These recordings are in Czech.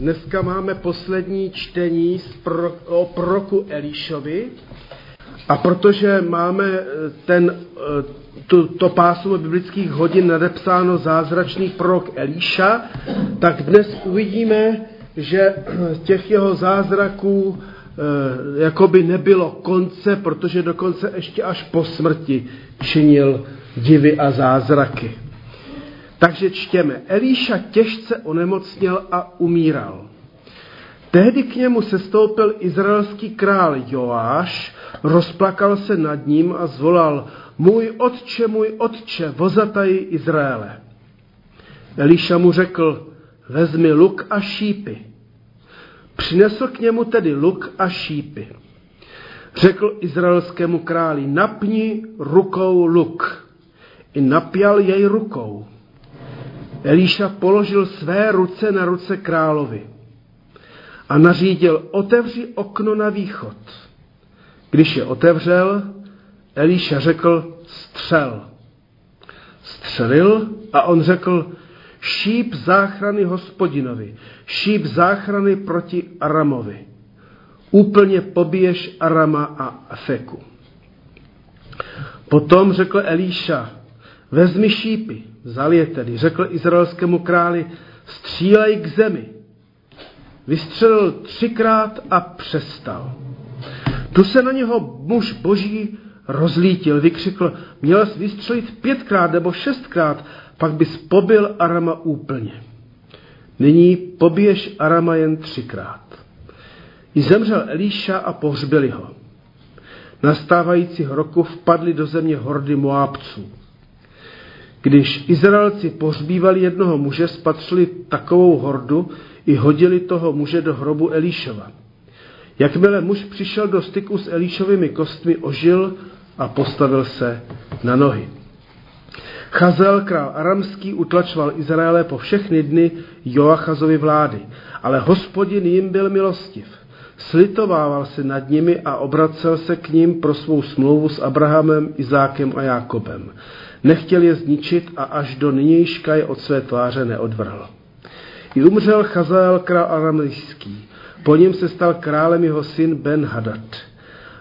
Dneska máme poslední čtení z pro, o proroku Elišovi a protože máme eh, ten, eh, tu, to pásmo biblických hodin nadepsáno zázračný prorok Elíša, tak dnes uvidíme, že těch jeho zázraků e, jakoby nebylo konce, protože dokonce ještě až po smrti činil divy a zázraky. Takže čtěme. Elíša těžce onemocněl a umíral. Tehdy k němu sestoupil izraelský král Joáš, rozplakal se nad ním a zvolal, můj otče, můj otče, vozataji Izraele. Elíša mu řekl, vezmi luk a šípy. Přinesl k němu tedy luk a šípy. Řekl izraelskému králi, napni rukou luk. I napjal jej rukou. Elíša položil své ruce na ruce královi a nařídil, otevři okno na východ. Když je otevřel, Elíša řekl, střel. Střelil a on řekl, šíp záchrany hospodinovi, šíp záchrany proti Aramovi. Úplně pobiješ Arama a Afeku. Potom řekl Elíša, vezmi šípy, vzal je tedy, řekl izraelskému králi, střílej k zemi. Vystřelil třikrát a přestal. Tu se na něho muž boží rozlítil, vykřikl, měl jsi vystřelit pětkrát nebo šestkrát, pak bys pobil Arama úplně. Nyní pobiješ Arama jen třikrát. I zemřel Elíša a pohřbili ho. Nastávajícího roku vpadli do země hordy Moábců. Když Izraelci pohřbívali jednoho muže, spatřili takovou hordu i hodili toho muže do hrobu Elíšova. Jakmile muž přišel do styku s Elíšovými kostmi, ožil a postavil se na nohy. Chazel, král aramský, utlačoval Izraele po všechny dny Joachazovy vlády, ale hospodin jim byl milostiv. Slitovával se nad nimi a obracel se k ním pro svou smlouvu s Abrahamem, Izákem a Jákobem. Nechtěl je zničit a až do nynějška je od své tváře neodvrhl. I umřel Chazael král aramejský. Po něm se stal králem jeho syn Ben Hadad.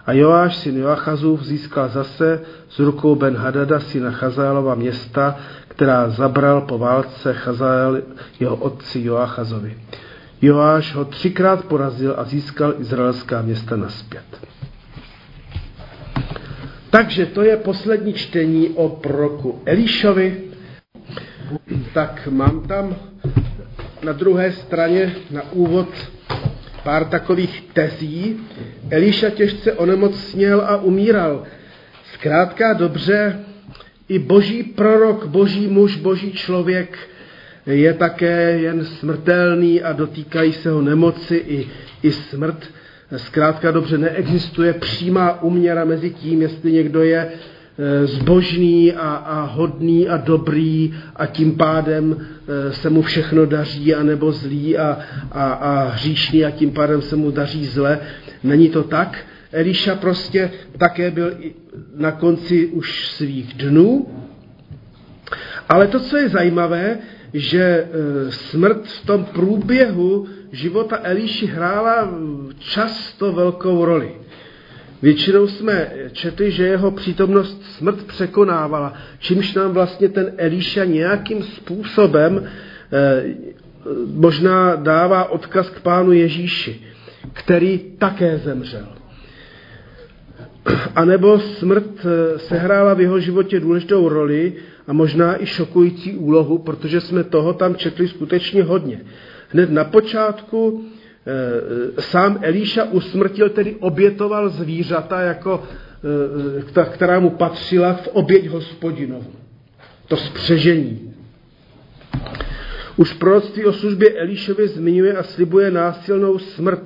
A Joáš, syn Joachazův, získal zase z rukou Ben Hadada, syna Chazaelova města, která zabral po válce Chazael jeho otci Joachazovi. Joáš ho třikrát porazil a získal izraelská města naspět. Takže to je poslední čtení o proroku Elišovi. Tak mám tam na druhé straně na úvod pár takových tezí. Eliša těžce onemocněl a umíral. Zkrátka dobře, i boží prorok, boží muž, boží člověk je také jen smrtelný a dotýkají se ho nemoci i, i smrt. Zkrátka dobře neexistuje přímá uměra mezi tím, jestli někdo je e, zbožný a, a hodný a dobrý a tím pádem e, se mu všechno daří, anebo zlý a, a, a hříšný a tím pádem se mu daří zle. Není to tak. Eliša prostě také byl na konci už svých dnů. Ale to, co je zajímavé, že e, smrt v tom průběhu života Elíši hrála často velkou roli. Většinou jsme četli, že jeho přítomnost smrt překonávala, čímž nám vlastně ten Elíša nějakým způsobem eh, možná dává odkaz k pánu Ježíši, který také zemřel. A nebo smrt eh, sehrála v jeho životě důležitou roli a možná i šokující úlohu, protože jsme toho tam četli skutečně hodně. Hned na počátku e, sám Elíša usmrtil, tedy obětoval zvířata, jako, e, která mu patřila v oběť hospodinovu. To spřežení. Už proroctví o službě Elíšově zmiňuje a slibuje násilnou smrt.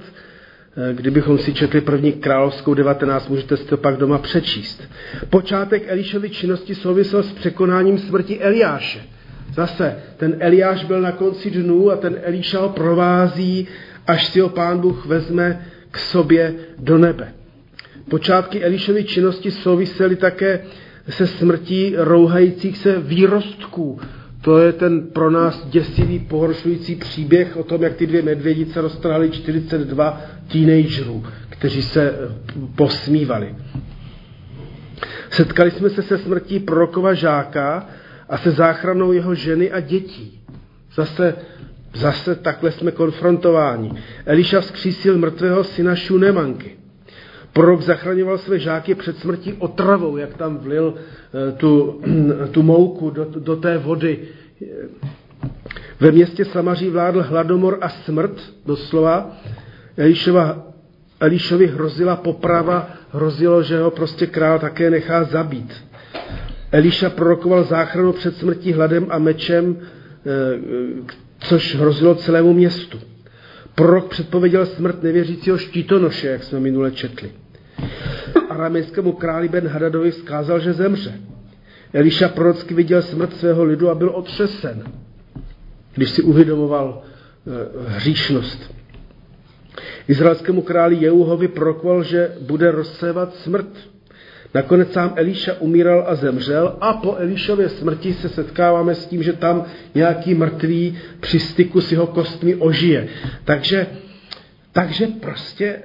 E, kdybychom si četli první královskou 19, můžete si to pak doma přečíst. Počátek Elíšovy činnosti souvisel s překonáním smrti Eliáše. Zase, ten Eliáš byl na konci dnů a ten Elíša ho provází, až si ho pán Bůh vezme k sobě do nebe. Počátky Elišovy činnosti souvisely také se smrtí rouhajících se výrostků To je ten pro nás děsivý, pohoršující příběh o tom, jak ty dvě medvědice roztrhali 42 teenagerů, kteří se posmívali. Setkali jsme se se smrtí prorokova žáka a se záchranou jeho ženy a dětí. Zase, zase takhle jsme konfrontováni. Eliša vzkřísil mrtvého syna Šunemanky. Prorok zachraňoval své žáky před smrtí otravou, jak tam vlil eh, tu, tu mouku do, do té vody. Ve městě Samaří vládl hladomor a smrt, doslova. Elišova, Elišovi hrozila poprava, hrozilo, že ho prostě král také nechá zabít. Eliša prorokoval záchranu před smrtí hladem a mečem, eh, což hrozilo celému městu. Prorok předpověděl smrt nevěřícího štítonoše, jak jsme minule četli. Aramejskému králi Ben Hadadovi vzkázal, že zemře. Eliša prorocky viděl smrt svého lidu a byl otřesen, když si uvědomoval e, hříšnost. Izraelskému králi Jehuhovi prorokoval, že bude rozsévat smrt. Nakonec sám Eliša umíral a zemřel a po Elišově smrti se setkáváme s tím, že tam nějaký mrtvý při styku s jeho kostmi ožije. Takže, takže prostě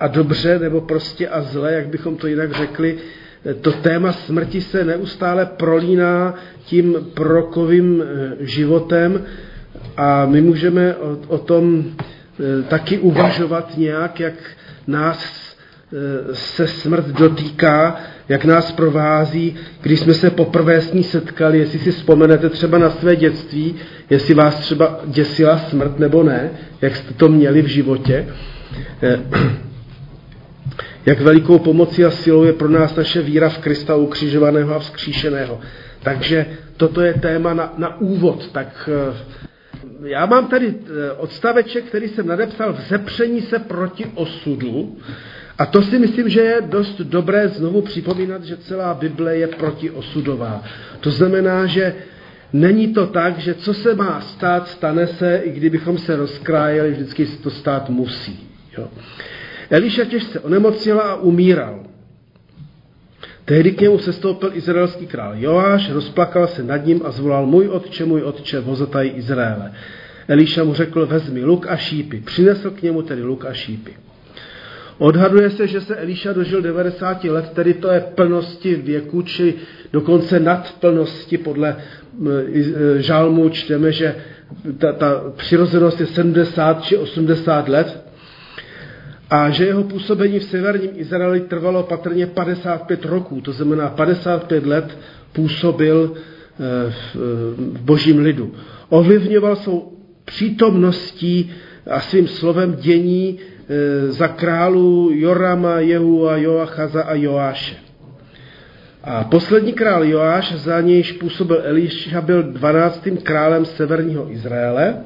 a dobře, nebo prostě a zle, jak bychom to jinak řekli, to téma smrti se neustále prolíná tím prorokovým eh, životem a my můžeme o, o tom eh, taky uvažovat nějak, jak nás se smrt dotýká, jak nás provází, když jsme se poprvé s ní setkali, jestli si vzpomenete třeba na své dětství, jestli vás třeba děsila smrt nebo ne, jak jste to měli v životě. Eh, jak velikou pomocí a silou je pro nás naše víra v Krista ukřižovaného a vzkříšeného. Takže toto je téma na, na úvod. Tak eh, já mám tady eh, odstaveček, který jsem nadepsal v zepření se proti osudu. A to si myslím, že je dost dobré znovu připomínat, že celá Bible je protiosudová. To znamená, že není to tak, že co se má stát, stane se, i kdybychom se rozkrájeli, vždycky to stát musí. Jo. Eliša těžce onemocněla a umíral. Tehdy k němu sestoupil izraelský král Joáš, rozplakal se nad ním a zvolal můj otče, můj otče, vozotaj Izraele. Eliša mu řekl, vezmi luk a šípy. Přinesl k němu tedy luk a šípy. Odhaduje se, že se Eliša dožil 90 let, tedy to je plnosti věku, či dokonce nad plnosti. Podle e, žálmu čteme, že ta, ta přirozenost je 70 či 80 let a že jeho působení v severním Izraeli trvalo patrně 55 roků, to znamená 55 let působil e, v božím lidu. Ovlivňoval svou přítomností a svým slovem dění E, za králu Jorama, Jehu a Joachaza a Joáše. A poslední král Joáš, za nějž působil Eliša, byl 12. králem severního Izraele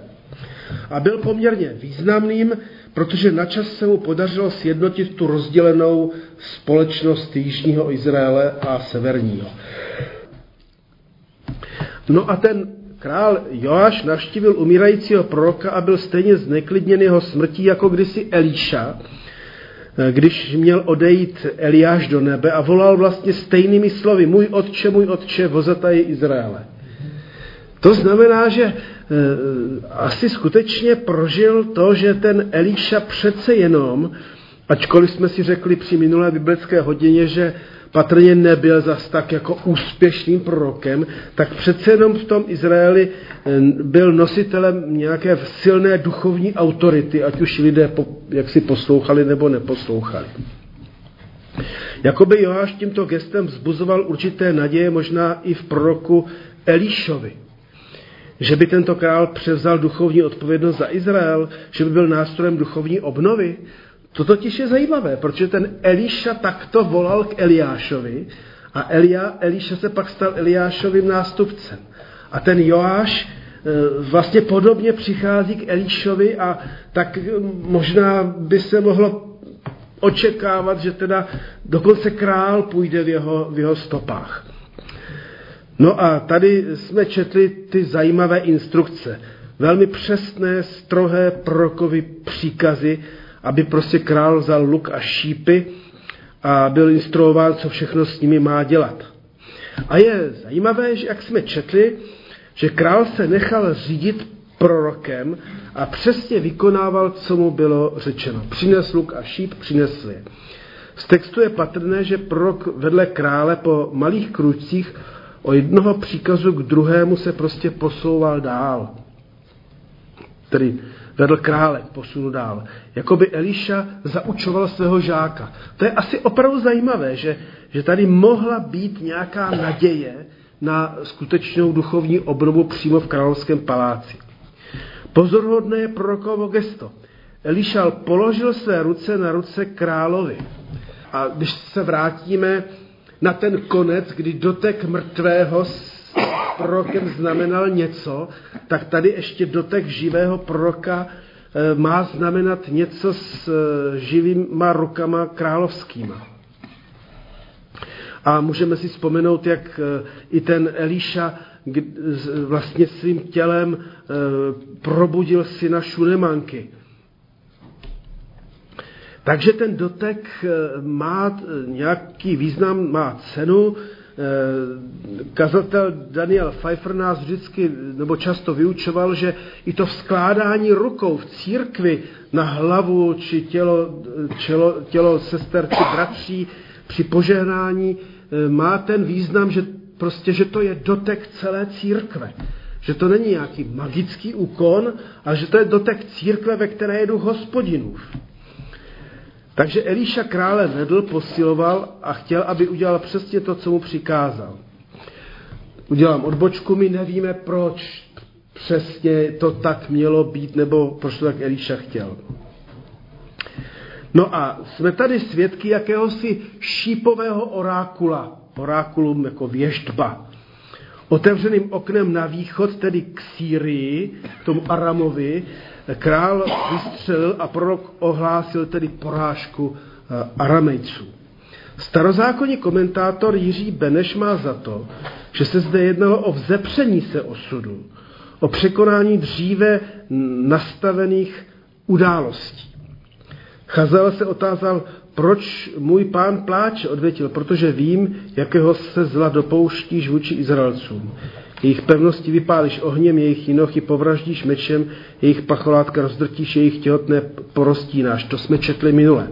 a byl poměrně významným, protože načas se mu podařilo sjednotit tu rozdělenou společnost jižního Izraele a severního. No a ten Král Joáš navštívil umírajícího proroka a byl stejně zneklidněn jeho smrtí jako kdysi Elíša, když měl odejít Eliáš do nebe a volal vlastně stejnými slovy, můj otče, můj otče, vozataj Izraele. To znamená, že e, asi skutečně prožil to, že ten Elíša přece jenom, ačkoliv jsme si řekli při minulé biblické hodině, že patrně nebyl zas tak jako úspěšným prorokem, tak přece jenom v tom Izraeli eh, byl nositelem nějaké silné duchovní autority, ať už lidé jak si poslouchali nebo neposlouchali. Jakoby Joáš tímto gestem vzbuzoval určité naděje možná i v proroku Elišovi. Že by tento král převzal duchovní odpovědnost za Izrael, že by byl nástrojem duchovní obnovy, to totiž je zajímavé, protože ten Eliša takto volal k Eliášovi a Elia, Eliša se pak stal Eliášovým nástupcem. A ten Joáš e, vlastně podobně přichází k Elišovi a tak možná by se mohlo očekávat, že teda dokonce král půjde v jeho, v jeho stopách. No a tady jsme četli ty zajímavé instrukce. Velmi přesné, strohé prorokovy příkazy, aby prostě král vzal luk a šípy a byl instruován, co všechno s nimi má dělat. A je zajímavé, že jak jsme četli, že král se nechal řídit prorokem a přesně vykonával, co mu bylo řečeno. Přines luk a šíp, přinesl je. Z textu je patrné, že prorok vedle krále po malých kručcích o jednoho příkazu k druhému se prostě posouval dál. Tedy vedl krále posunu dál. Jakoby Eliša zaučoval svého žáka. To je asi opravdu zajímavé, že, že tady mohla být nějaká naděje na skutečnou duchovní obnovu přímo v královském paláci. Pozorhodné je prorokovo gesto. Elišal položil své ruce na ruce královi. A když se vrátíme na ten konec, kdy dotek mrtvého s prorokem znamenal něco, tak tady ještě dotek živého proroka eh, má znamenat něco s eh, živýma rukama královskýma. A můžeme si vzpomenout, jak eh, i ten Elíša vlastně svým tělem probudil syna Šunemanky. Takže ten dotek eh, má eh, nějaký význam, má cenu. Eh, kazatel Daniel Pfeiffer nás vždycky nebo často vyučoval, že i to vzkládání rukou v církvi na hlavu či tělo, tělo, tělo sester či bratří při požehnání má ten význam, že prostě, že to je dotek celé církve. Že to není nějaký magický úkon, ale že to je dotek církve, ve které je duch hospodinův. Takže Elíša krále vedl, posiloval a chtěl, aby udělal přesně to, co mu přikázal. Udělám odbočku, my nevíme, proč přesně to tak mělo být, nebo proč to tak Elíša chtěl. No a jsme tady svědky jakéhosi šípového orákula, orákulum jako věždba. Otevřeným oknem na východ, tedy k Sýrii, k tomu Aramovi, král vystřelil a prorok ohlásil tedy porážku eh, Aramejců. Starozákonní komentátor Jiří Beneš má za to, že se zde jednalo o vzepření se osudu, o překonání dříve nastavených událostí. Chazel se otázal, proč můj pán pláče, odvětil, protože vím, jakého se zla dopouštíš vůči Izraelcům. Jejich pevnosti vypálíš ohněm, jejich jinochy povraždíš mečem, jejich pacholátka rozdrtíš, jejich těhotné porostínáš. To jsme četli minule.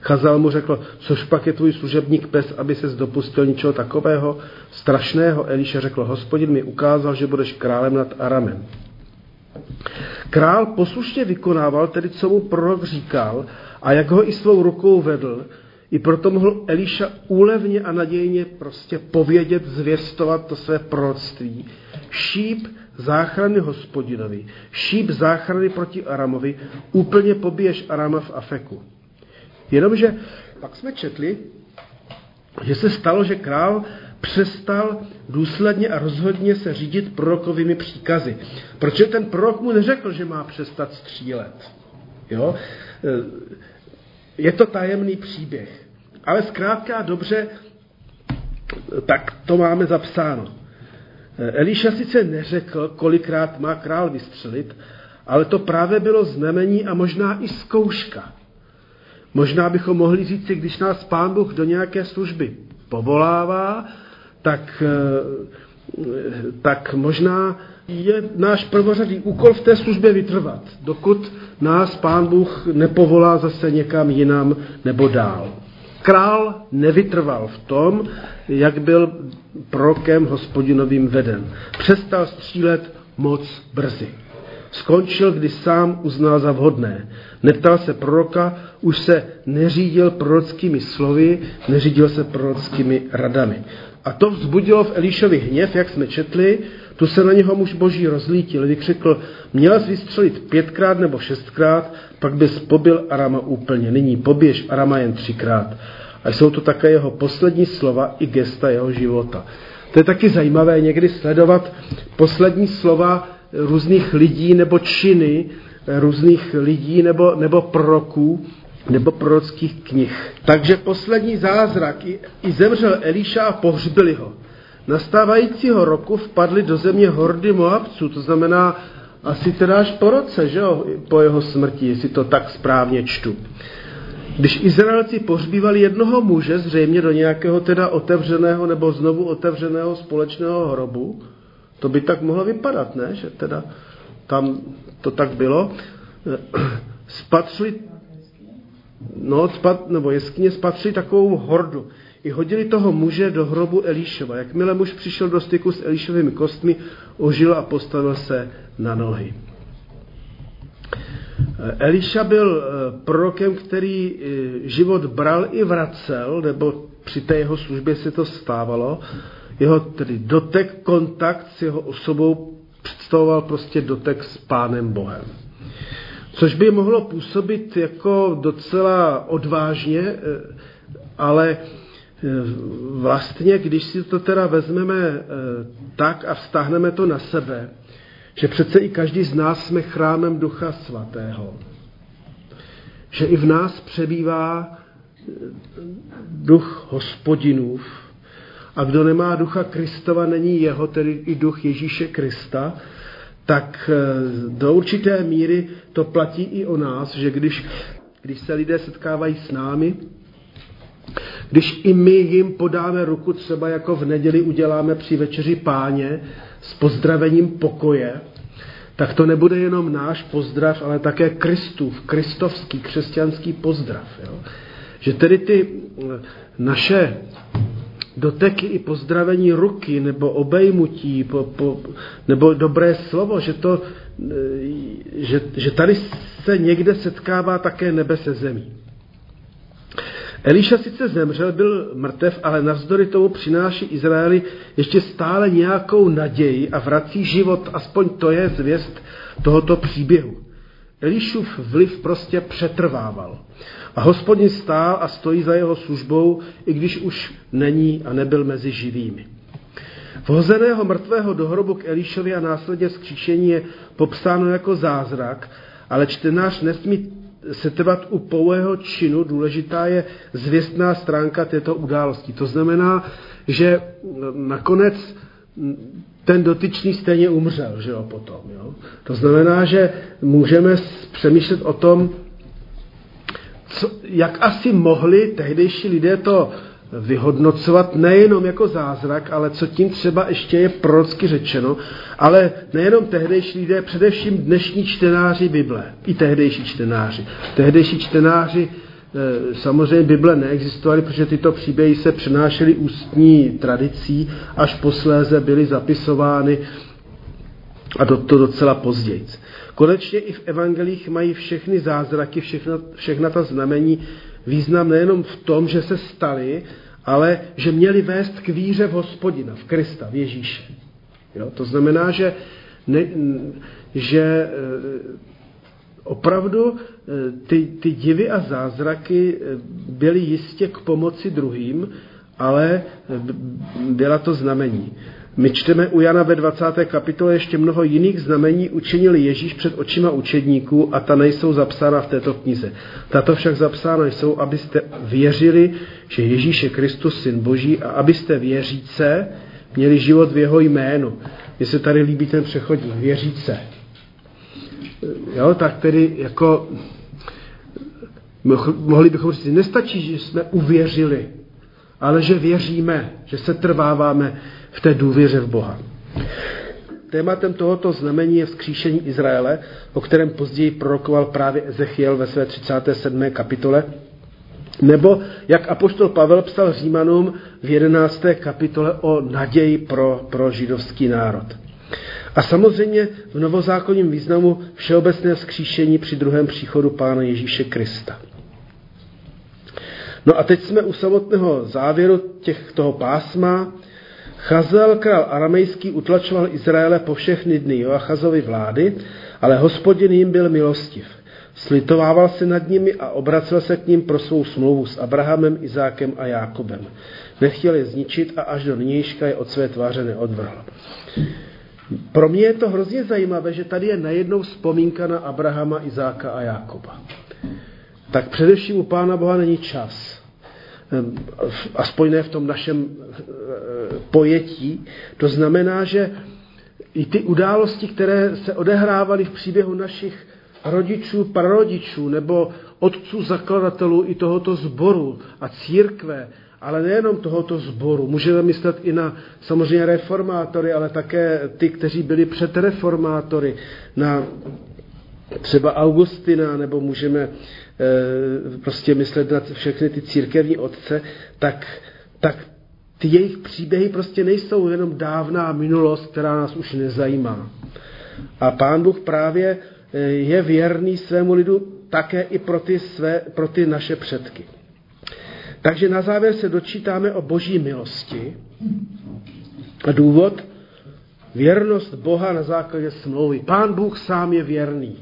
Chazal mu řekl, což pak je tvůj služebník pes, aby se dopustil ničeho takového strašného. Eliše řekl, hospodin mi ukázal, že budeš králem nad Aramem. Král poslušně vykonával tedy, co mu prorok říkal a jak ho i svou rukou vedl, i proto mohl Eliša úlevně a nadějně prostě povědět, zvěstovat to své proroctví. Šíp záchrany hospodinovi, šíp záchrany proti Aramovi, úplně pobiješ Arama v Afeku. Jenomže pak jsme četli, že se stalo, že král přestal důsledně a rozhodně se řídit prorokovými příkazy. Protože ten prorok mu neřekl, že má přestat střílet. Jo? Je to tajemný příběh. Ale zkrátka dobře, tak to máme zapsáno. Eliša sice neřekl, kolikrát má král vystřelit, ale to právě bylo znamení a možná i zkouška. Možná bychom mohli říct, když nás pán Bůh do nějaké služby povolává, tak, tak možná je náš prvořadý úkol v té službě vytrvat, dokud nás pán Bůh nepovolá zase někam jinam nebo dál. Král nevytrval v tom, jak byl prorokem hospodinovým veden. Přestal střílet moc brzy. Skončil, když sám uznal za vhodné. Neptal se proroka, už se neřídil prorockými slovy, neřídil se prorockými radami. A to vzbudilo v Elišovi hněv, jak jsme četli, tu se na něho muž boží rozlítil, vykřikl, měl jsi vystřelit pětkrát nebo šestkrát, pak bys pobil Arama úplně. Nyní poběž Arama jen třikrát. A jsou to také jeho poslední slova i gesta jeho života. To je taky zajímavé někdy sledovat poslední slova různých lidí nebo činy různých lidí nebo, nebo proroků nebo prorockých knih. Takže poslední zázrak, i, i zemřel Elíša a pohřbili ho. Nastávajícího roku vpadly do země hordy Moabců, to znamená asi teda až po roce, že jo, po jeho smrti, jestli to tak správně čtu. Když Izraelci pohřbívali jednoho muže, zřejmě do nějakého teda otevřeného nebo znovu otevřeného společného hrobu, To by tak mohlo vypadat, ne? Že teda tam to tak bylo. Spatřili, no, spat, nebo jeskyně spatřili takovou hordu. I hodili toho muže do hrobu Elíšova. Jakmile muž přišel do styku s Elíšovými kostmi, ožil a postavil se na nohy. Eliša byl eh, prorokem, který eh, život bral i vracel, nebo při té jeho službě se to stávalo. Jeho tedy dotek, kontakt s jeho osobou představoval prostě dotek s Pánem Bohem. Což by mohlo působit jako docela odvážně, eh, ale vlastně, když si to teda vezmeme tak a vztáhneme to na sebe, že přece i každý z nás jsme chrámem Ducha Svatého. Že i v nás přebývá eh, duch hospodinův. A kdo nemá ducha Kristova, není jeho, tedy i duch Ježíše Krista, tak eh, do určité míry to platí i o nás, že když, když se lidé setkávají s námi, když i my jim podáme ruku, třeba jako v neděli uděláme při večeři páně, s pozdravením pokoje, tak to nebude jenom náš pozdrav, ale také Kristův, kristovský, křesťanský pozdrav. Jo? Že tedy ty eh, naše doteky i pozdravení ruky, nebo obejmutí, po, po, nebo dobré slovo, že, to, eh, že, že tady se někde setkává také nebe se zemí. Eliša sice zemřel, byl mrtev, ale navzdory tomu přináší Izraeli ještě stále nějakou naději a vrací život, aspoň to je zvěst tohoto příběhu. Elišův vliv prostě přetrvával. A hospodin stál a stojí za jeho službou, i když už není a nebyl mezi živými. Vhozeného mrtvého do hrobu k Elišovi a následně skříšení je popsáno jako zázrak, ale čtenář nesmí se trvat u pouhého činu, důležitá je zvěstná stránka této události. To znamená, že nakonec ten dotyčný stejně umřel, že jo, potom. Jo? To znamená, že můžeme přemýšlet o tom, co, jak asi mohli tehdejší lidé to vyhodnocovat nejenom jako zázrak, ale co tím třeba ještě je prorocky řečeno, ale nejenom tehdejší lidé, především dnešní čtenáři Bible, i tehdejší čtenáři. Tehdejší čtenáři samozřejmě Bible neexistovaly, protože tyto příběhy se přenášely ústní tradicí, až posléze byly zapisovány a to, to docela později. Konečně i v evangelích mají všechny zázraky, všechna, všechna ta znamení význam nejenom v tom, že se stali, ale že měli vést k víře v hospodina, v Krista, v Ježíše. Jo? To znamená, že, ne, že eh, opravdu eh, ty, ty divy a zázraky eh, byly jistě k pomoci druhým, ale byla to znamení. My čteme u Jana ve 20. kapitole ještě mnoho jiných znamení učinil Ježíš před očima učedníků a ta nejsou zapsána v této knize. Tato však zapsána jsou, abyste věřili, že Ježíš je Kristus, Syn Boží a abyste věříce měli život v jeho jménu. Mně se tady líbí ten přechodní, věříce. Jo, tak tedy jako mohli bychom říct, nestačí, že jsme uvěřili, ale že věříme, že se trváváme v té důvěře v Boha. Tématem tohoto znamení je vzkříšení Izraele, o kterém později prorokoval právě Ezechiel ve své 37. kapitole, nebo jak apoštol Pavel psal Římanům v 11. kapitole o naději pro, pro židovský národ. A samozřejmě v novozákonním významu všeobecné vzkříšení při druhém příchodu Pána Ježíše Krista. No a teď jsme u samotného závěru těch, toho pásma, Chazel, král aramejský, utlačoval Izraele po všechny dny Joachazovy vlády, ale hospodin jim byl milostiv. Slitovával se nad nimi a obracel se k ním pro svou smlouvu s Abrahamem, Izákem a Jákobem. Nechtěl je zničit a až do nynějška je od své tváře neodvrhl. Pro mě je to hrozně zajímavé, že tady je najednou vzpomínka na Abrahama, Izáka a Jákoba. Tak především u Pána Boha není čas Ehm, aspoň ne v tom našem eh, pojetí. To znamená, že i ty události, které se odehrávaly v příběhu našich rodičů, prarodičů nebo otců zakladatelů i tohoto sboru a církve ale nejenom tohoto sboru. Můžeme myslet i na samozřejmě reformátory, ale také ty, kteří byli před reformátory, na třeba Augustina, nebo můžeme e, prostě myslet na všechny ty církevní otce, tak, tak ty jejich příběhy prostě nejsou jenom dávná minulost, která nás už nezajímá. A pán Bůh právě e, je věrný svému lidu také i pro ty, své, pro ty naše předky. Takže na závěr se dočítáme o boží milosti. A důvod? Věrnost Boha na základě smlouvy. Pán Bůh sám je věrný.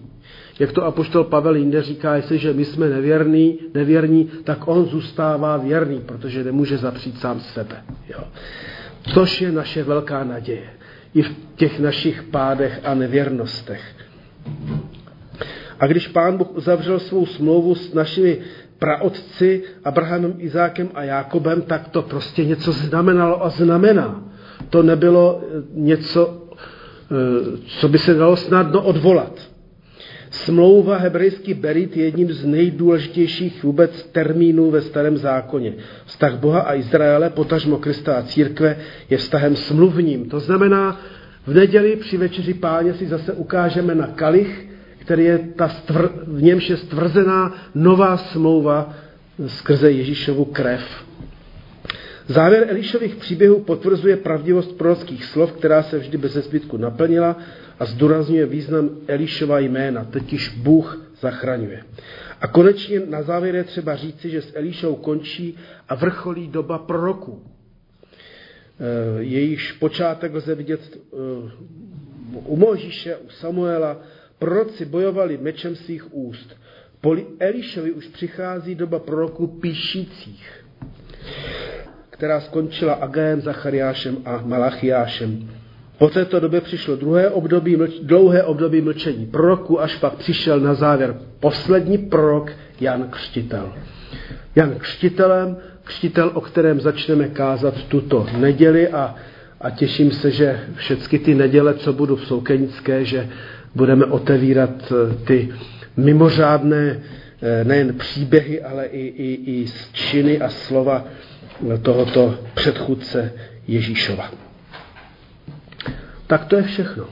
Jak to apoštol Pavel jinde říká, jestliže my jsme nevěrní, nevěrní, tak on zůstává věrný, protože nemůže zapřít sám sebe. Jo. Což je naše velká naděje. I v těch našich pádech a nevěrnostech. A když pán Bůh uzavřel svou smlouvu s našimi praotci Abrahamem, Izákem a Jákobem, tak to prostě něco znamenalo a znamená. To nebylo eh, něco, eh, co by se dalo snadno odvolat. Smlouva hebrejský berit je jedním z nejdůležitějších vůbec termínů ve starém zákoně. Vztah Boha a Izraele, potažmo Krista a církve, je vztahem smluvním. To znamená, v neděli při večeři páně si zase ukážeme na kalich, který je ta stvr, v němž je stvrzená nová smlouva skrze Ježíšovu krev. Závěr Elišových příběhů potvrzuje pravdivost prorockých slov, která se vždy bez zbytku naplnila a zdůrazňuje význam Elišova jména, totiž Bůh zachraňuje. A konečně na závěr je třeba říci, že s Elišou končí a vrcholí doba proroků. Eh, jejíž počátek lze vidět eh, u Možíše, u Samuela, Proroci bojovali mečem svých úst. Po Elišovi už přichází doba proroků píšících, která skončila Agajem, Zachariášem a Malachiášem. Po této době přišlo druhé období, dlouhé období mlčení proroku, až pak přišel na závěr poslední prorok Jan Křtitel. Jan Křtitelem, křtitel, o kterém začneme kázat tuto neděli a, a těším se, že všechny ty neděle, co budu v Soukenické, že budeme otevírat eh, ty mimořádné eh, nejen příběhy, ale i, i, i činy a slova tohoto předchůdce Ježíšova. Tak to je všechno.